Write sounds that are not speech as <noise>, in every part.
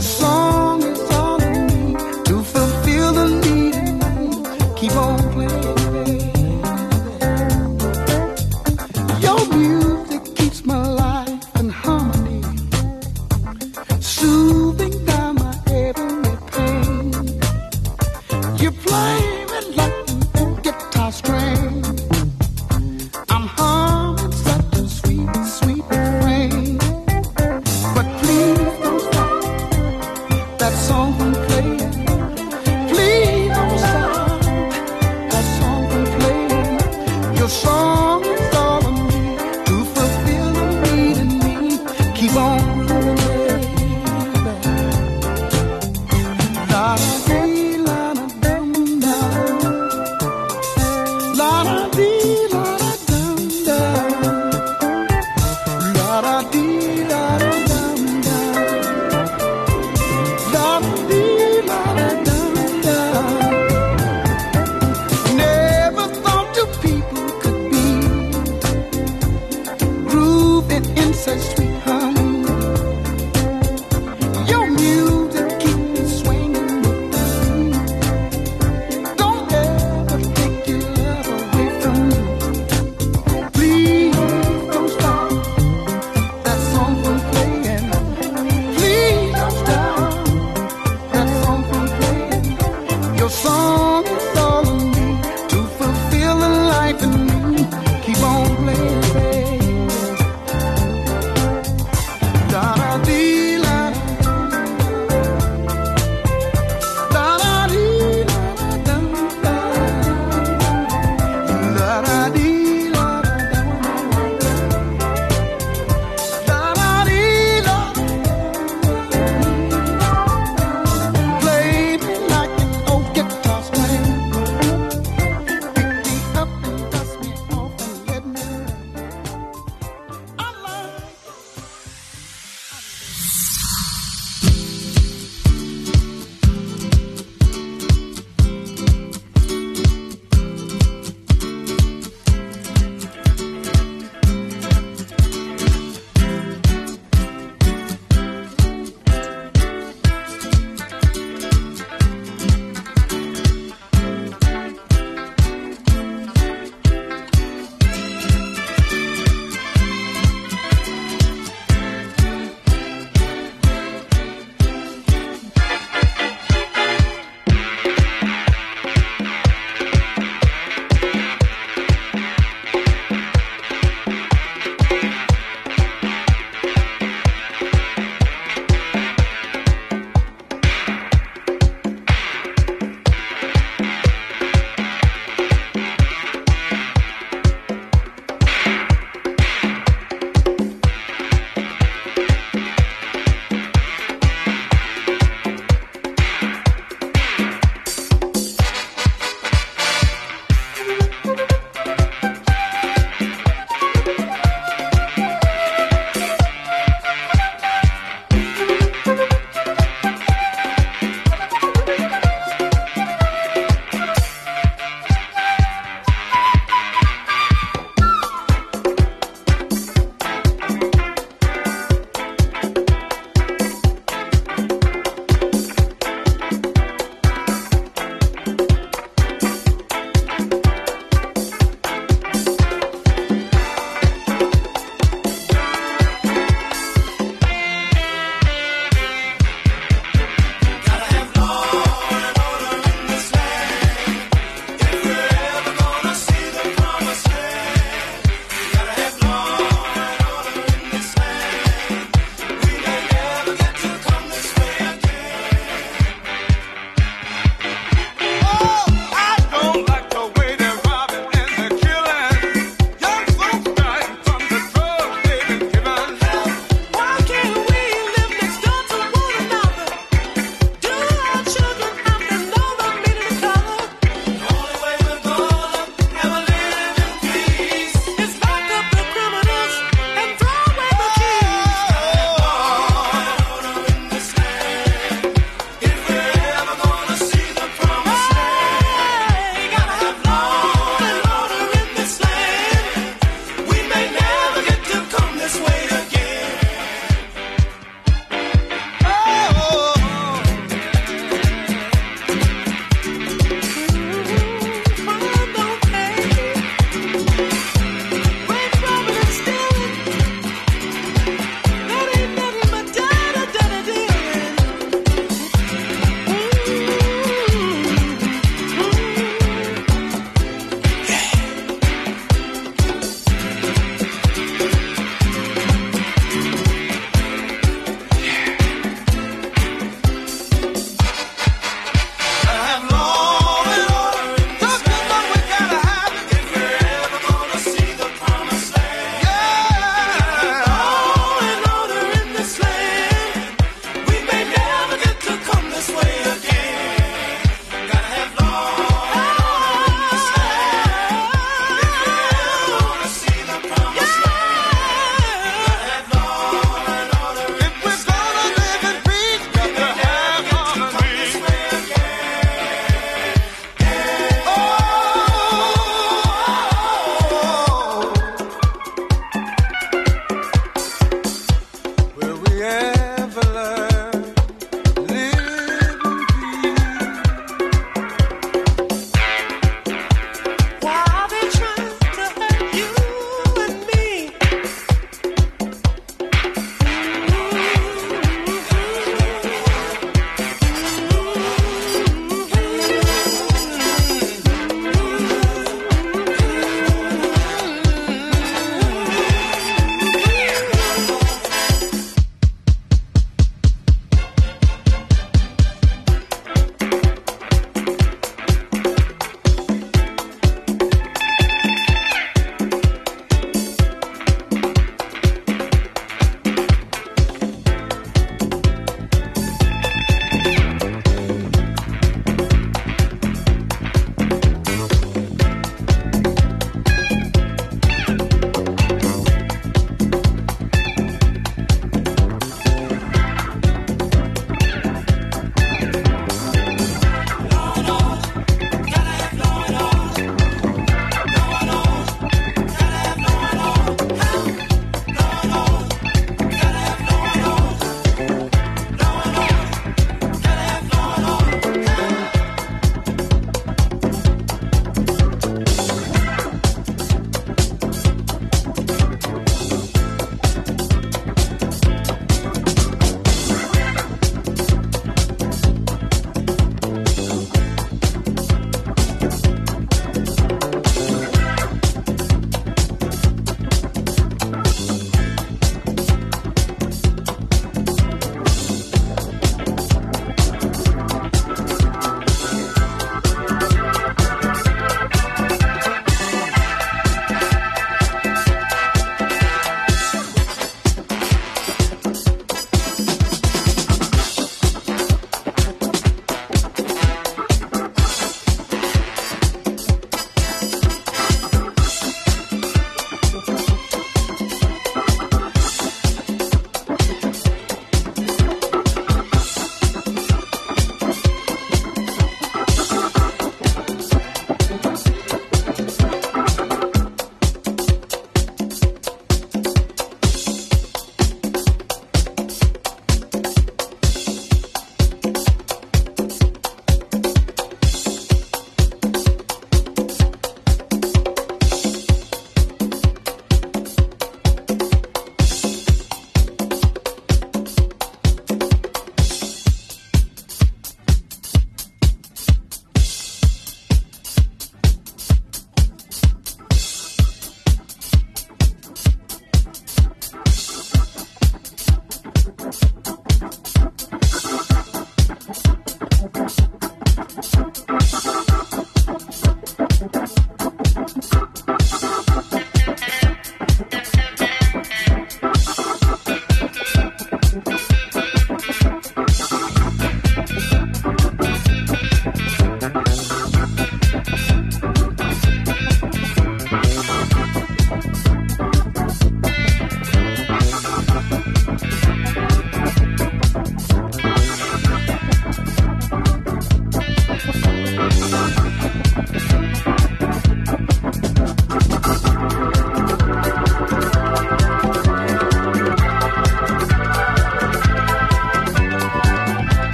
Song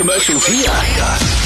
commercials here.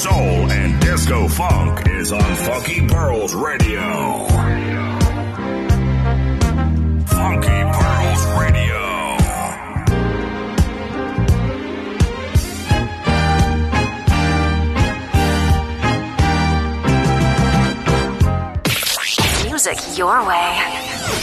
soul, and disco funk is on Funky Pearls Radio. Funky Pearls Radio. Music your way.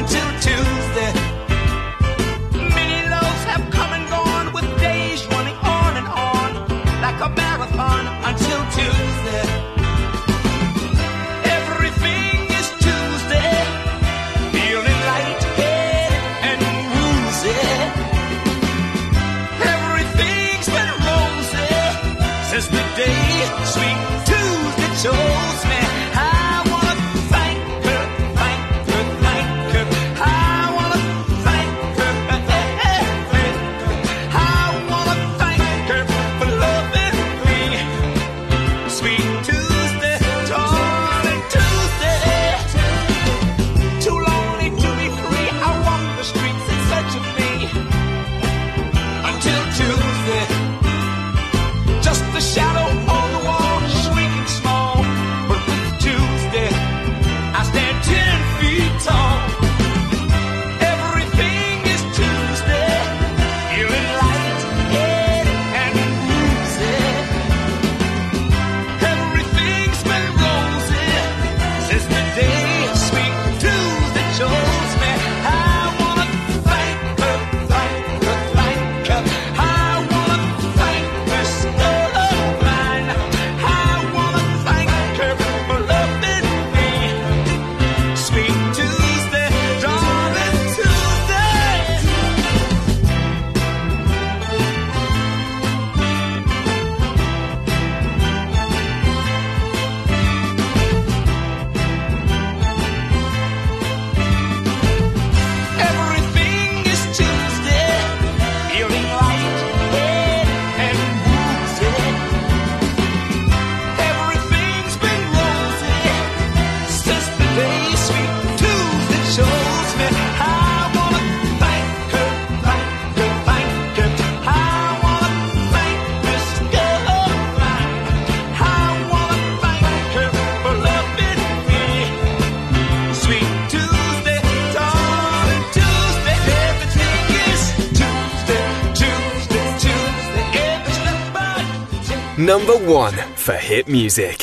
one, two, two. number one for hit music.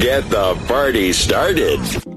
Get the party started.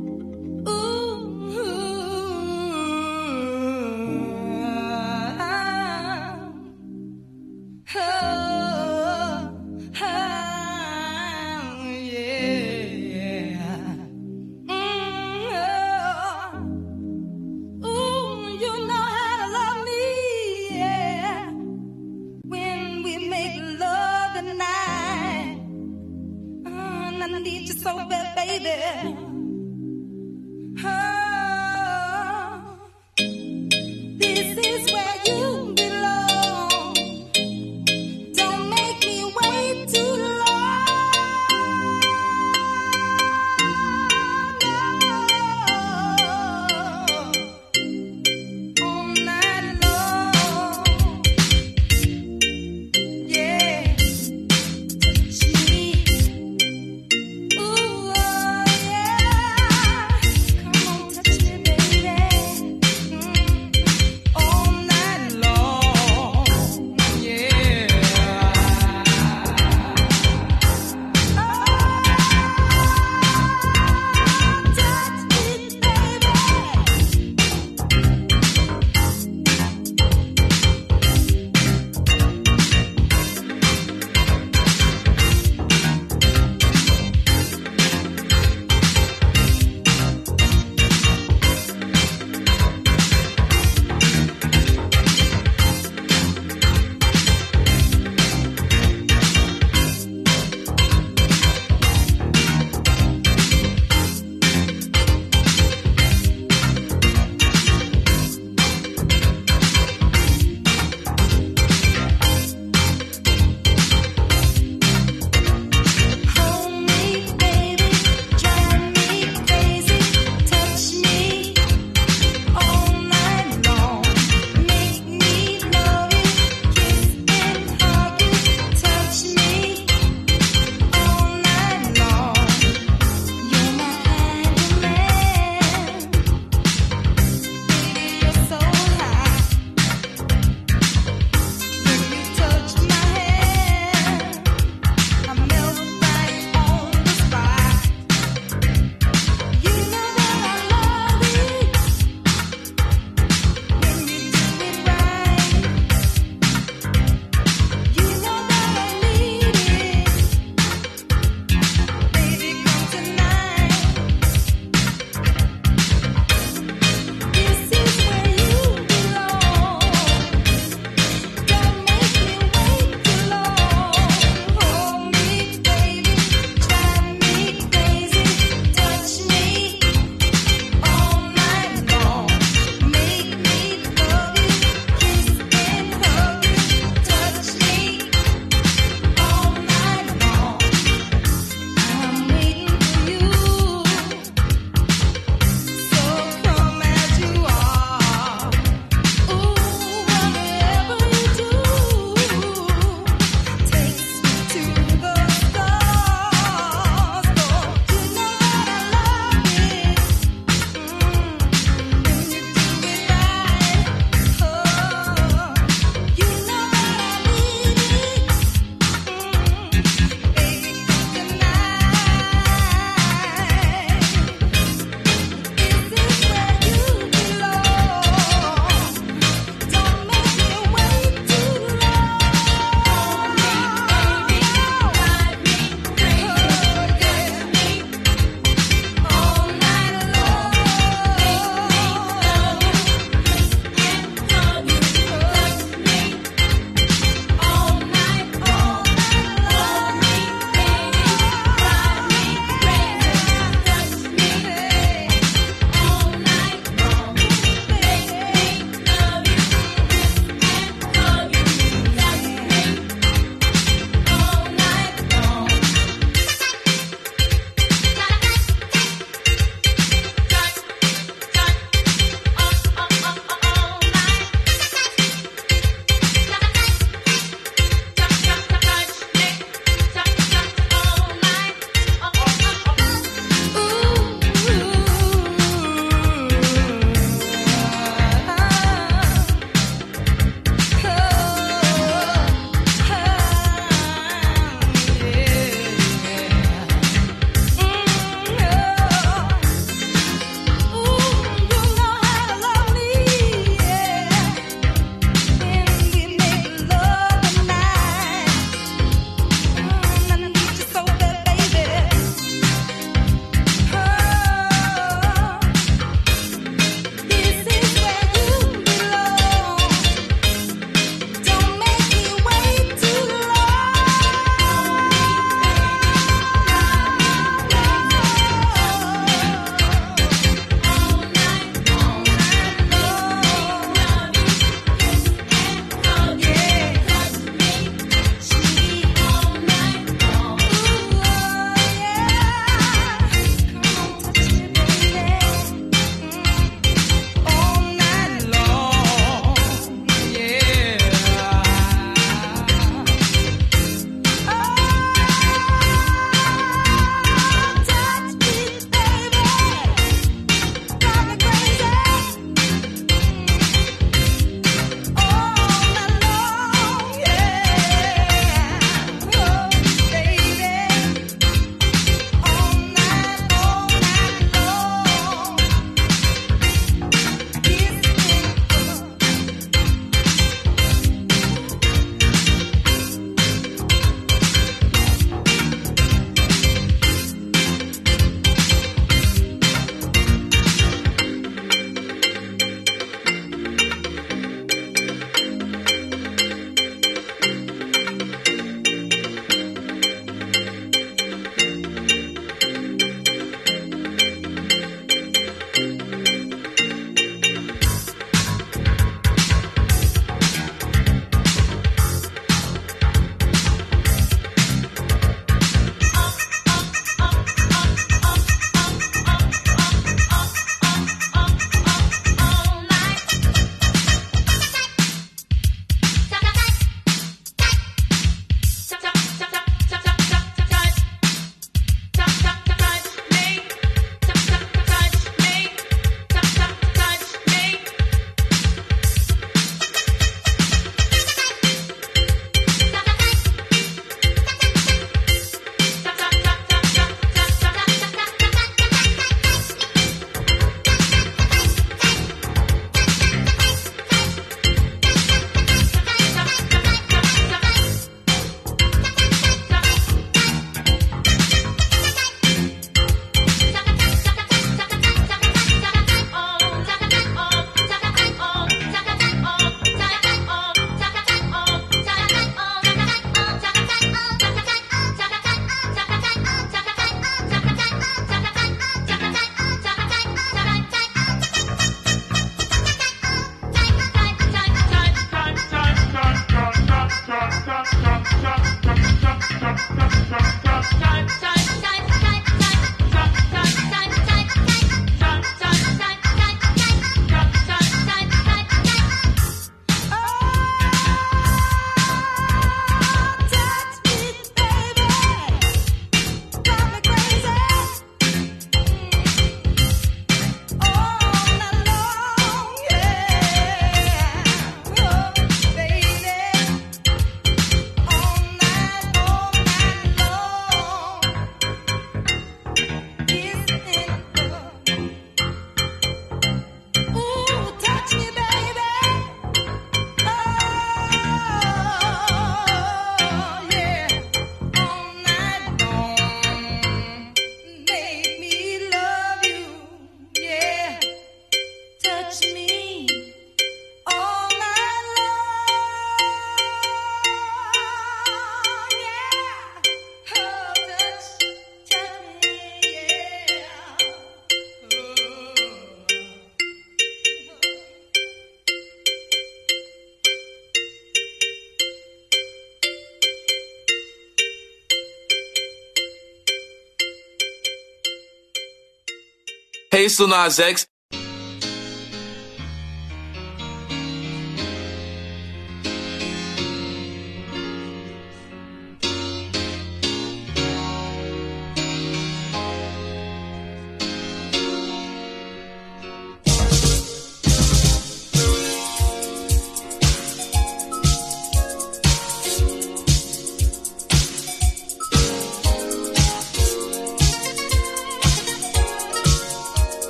isso no Azex.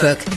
Cook.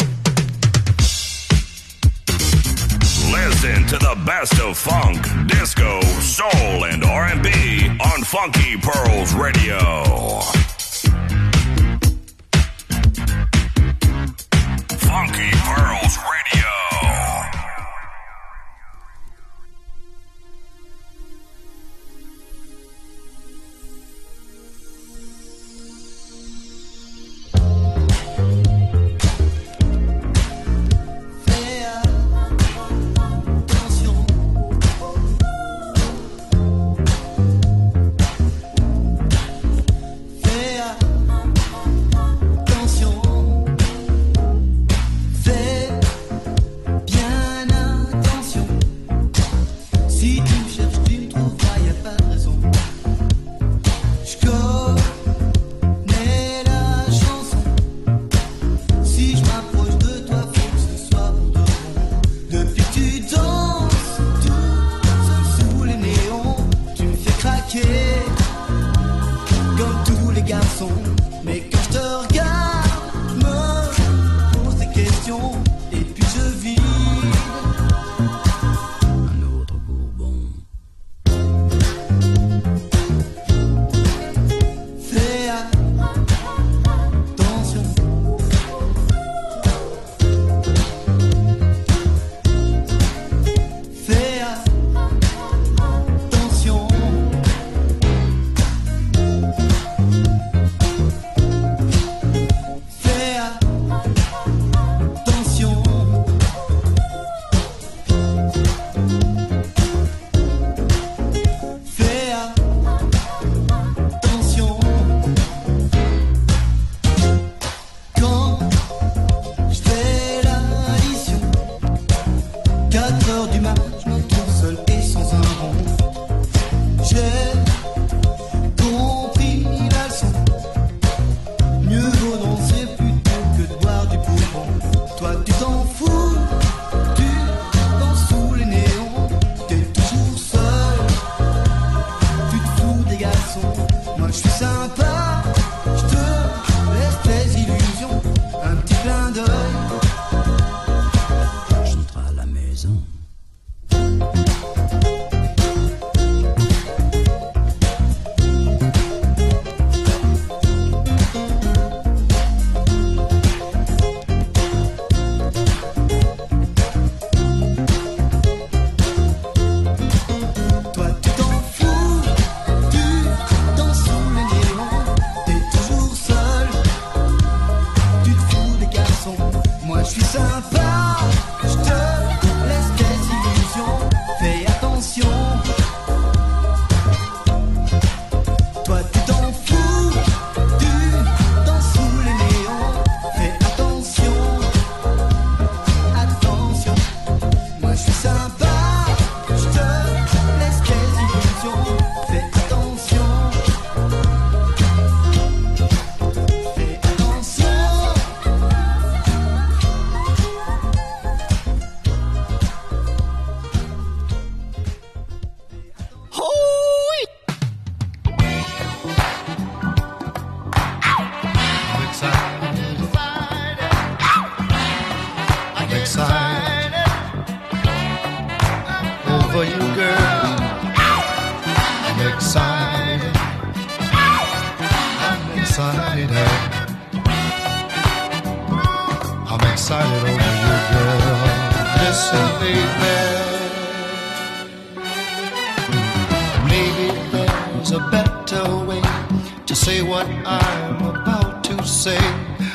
what I'm about to say,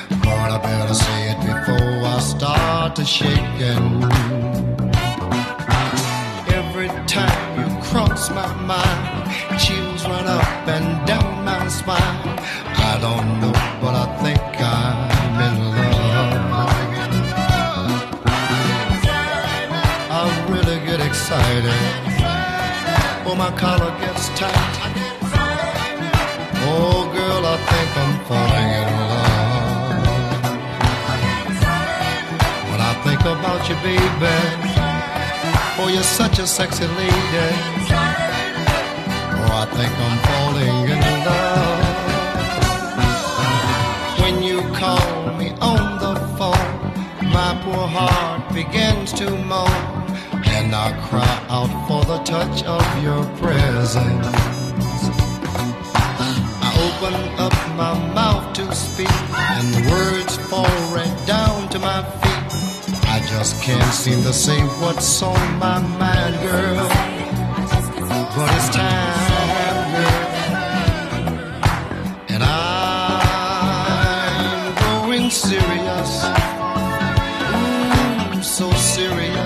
but I better say it before I start to shaking. Every time you cross my mind, chills run up and down my spine. I don't know, but I think I'm in love. I really get excited. Oh, my collar gets tight. Oh, girl, I think I'm falling in love. When I think about you, baby, oh, you're such a sexy lady. Oh, I think I'm falling in love. When you call me on the phone, my poor heart begins to moan, and I cry out for the touch of your presence open up my mouth to speak, and the words fall right down to my feet. I just can't seem to say what's on my mind, girl. But it's time, girl. And I'm going serious. Ooh, so serious.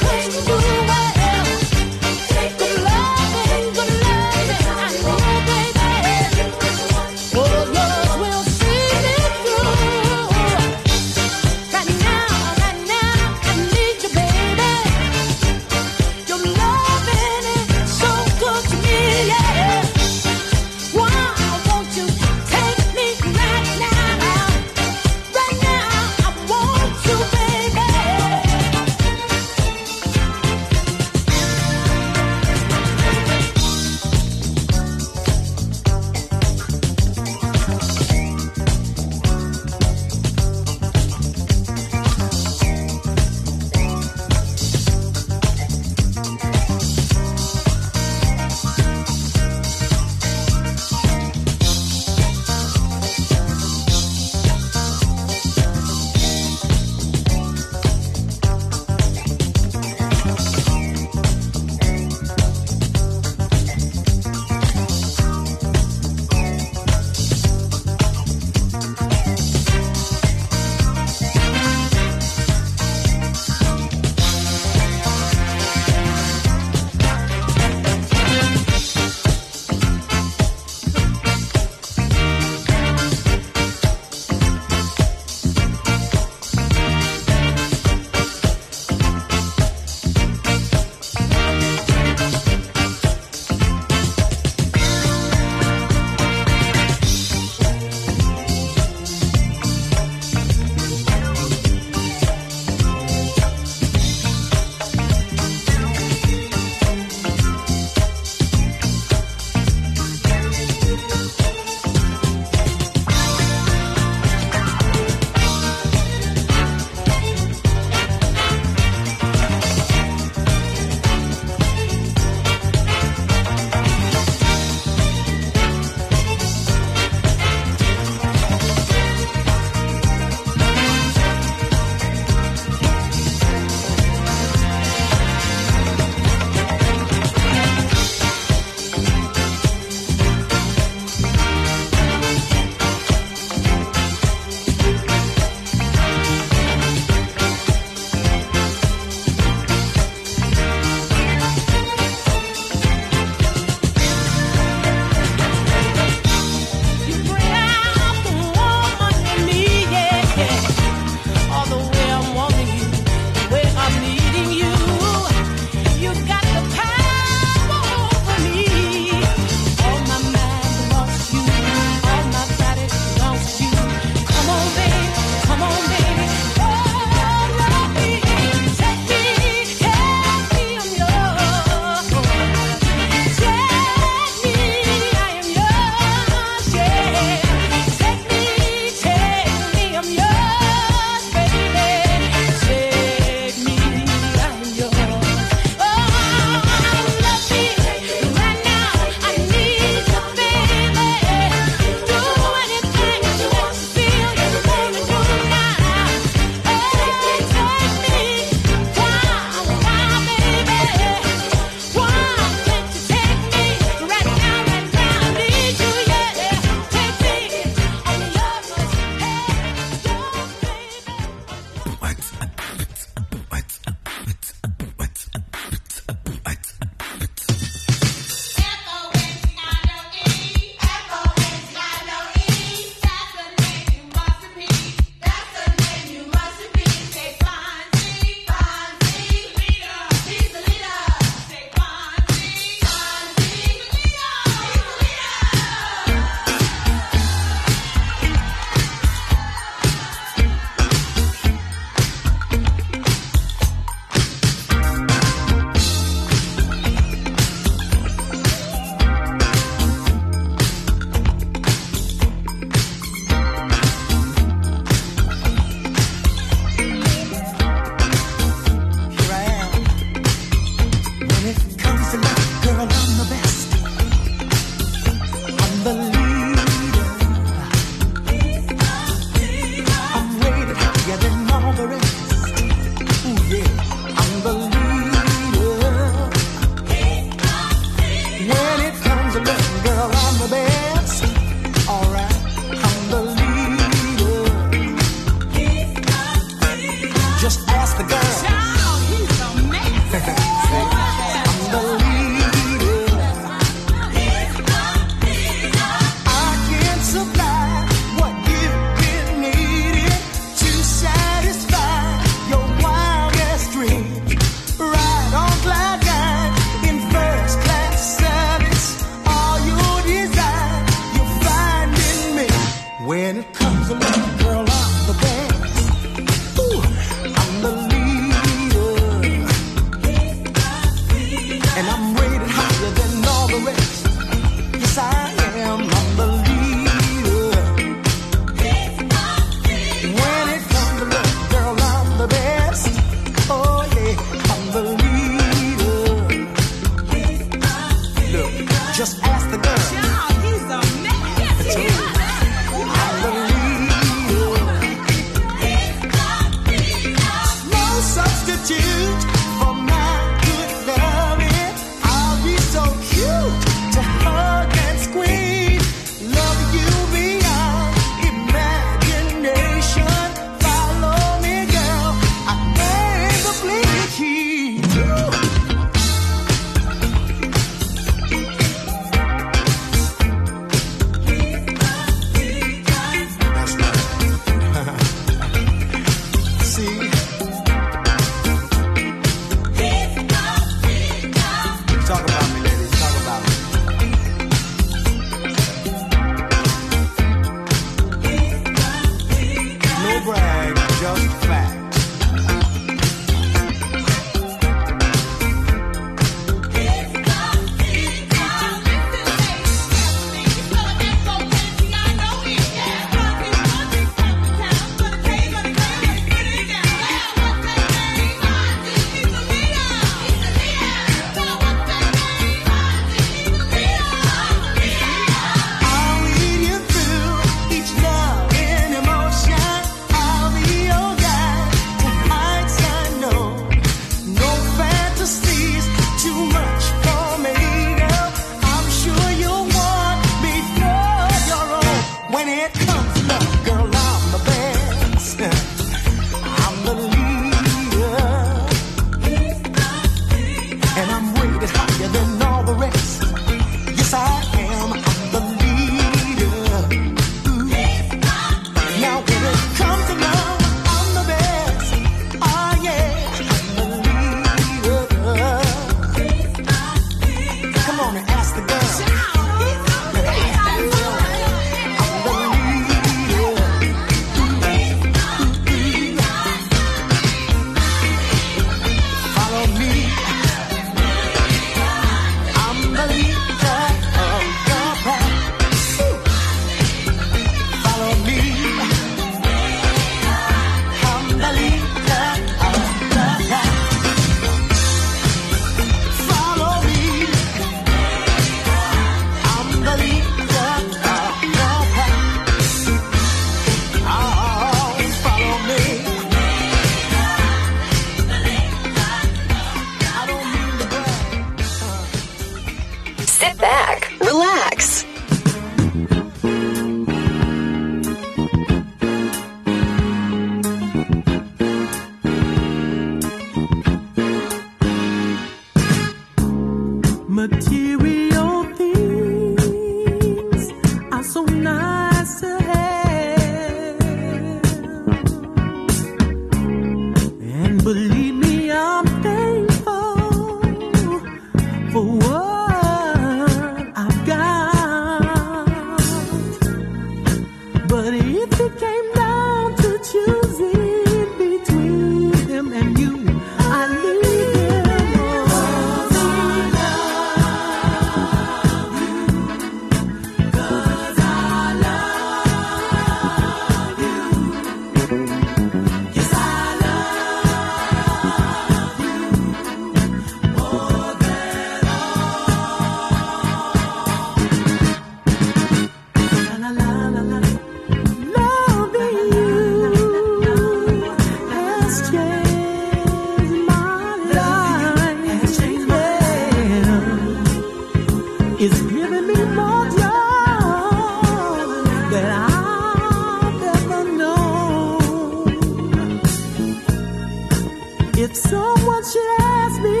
Someone should ask me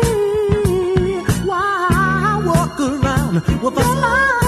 why I walk around with a smile.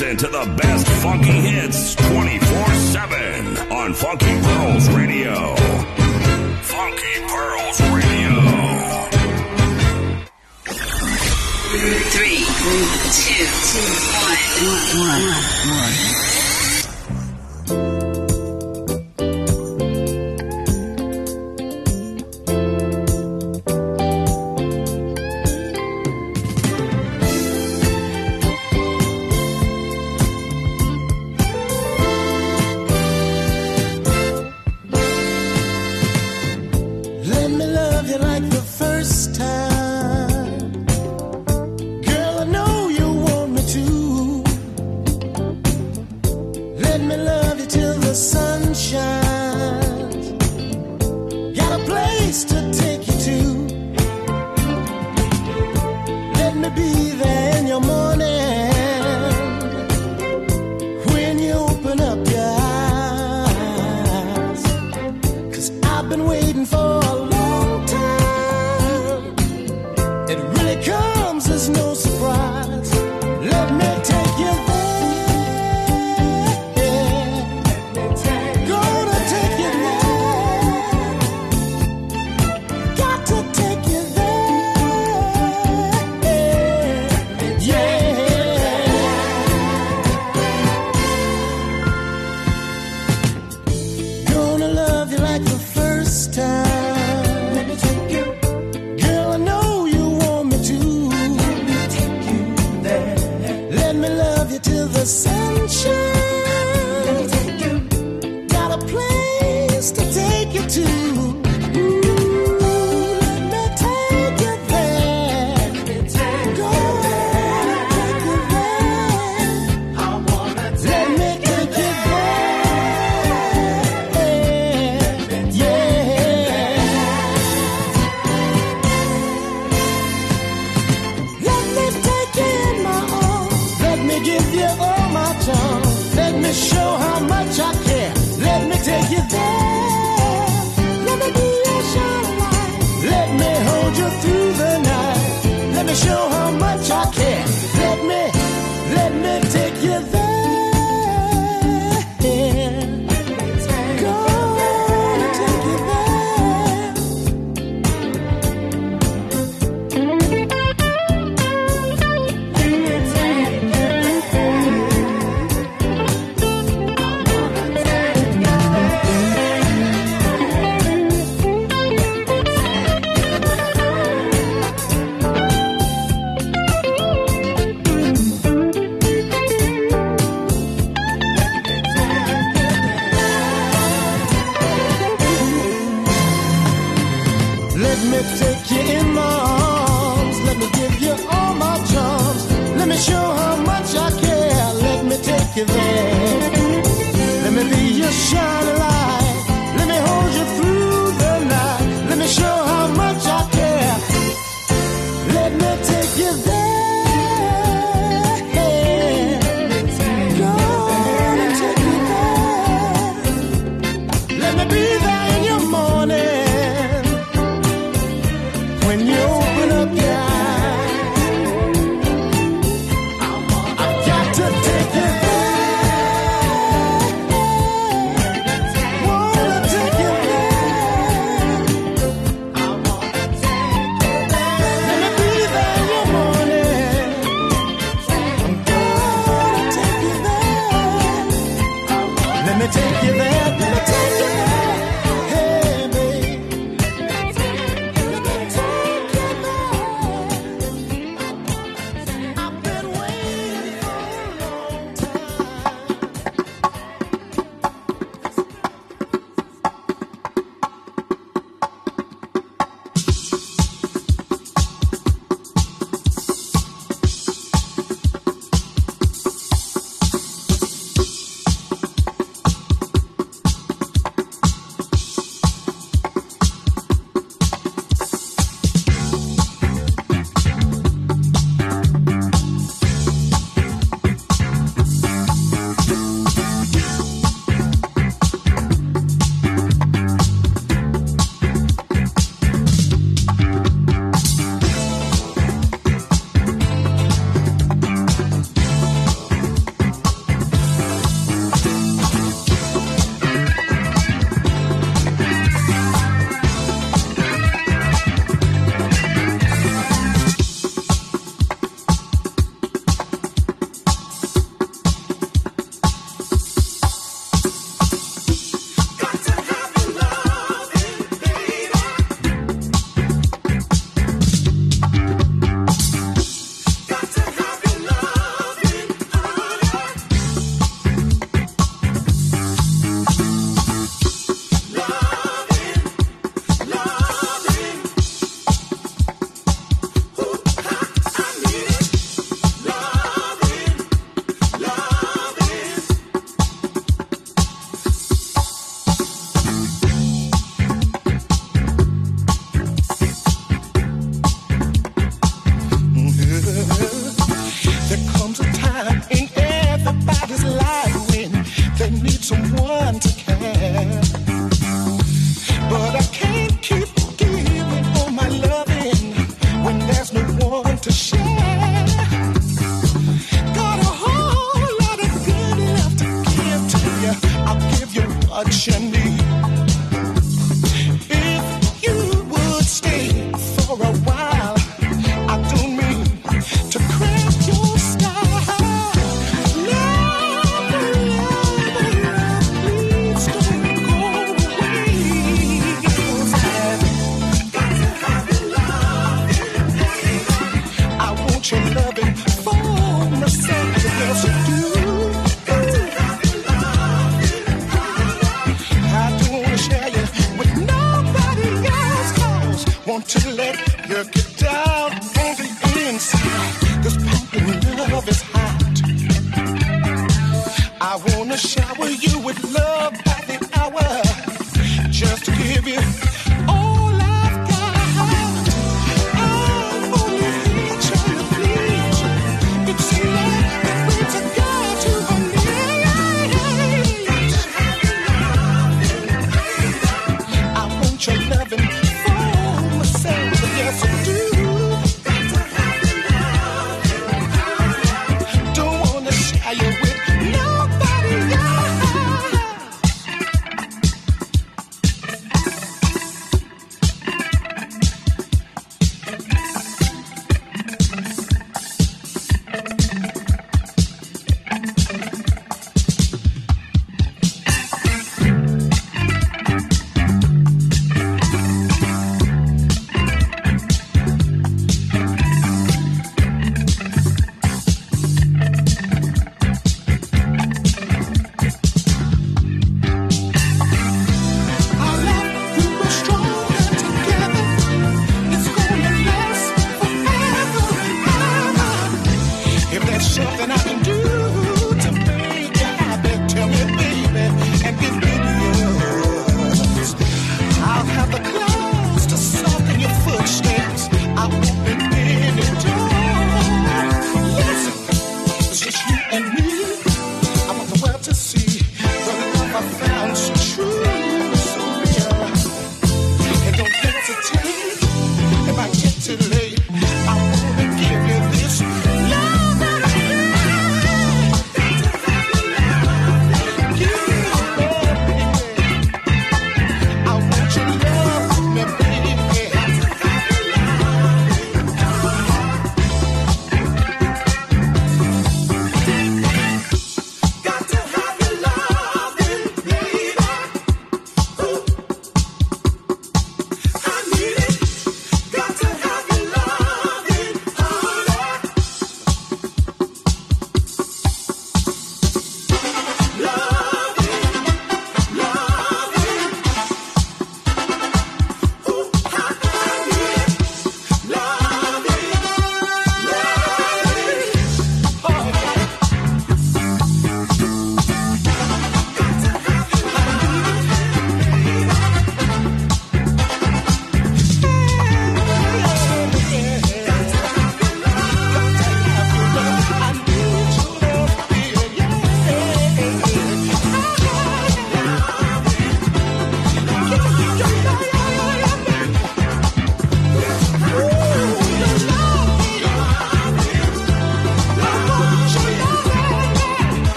Listen to the best funky hits 24 7 on Funky Pearls Radio. Funky Pearls Radio. Three, two, two, one, one, one, one.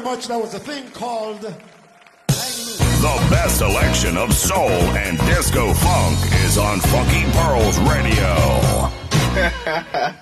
very much. That was a thing called. The best Election of soul and disco funk is on Funky Pearls Radio. <laughs>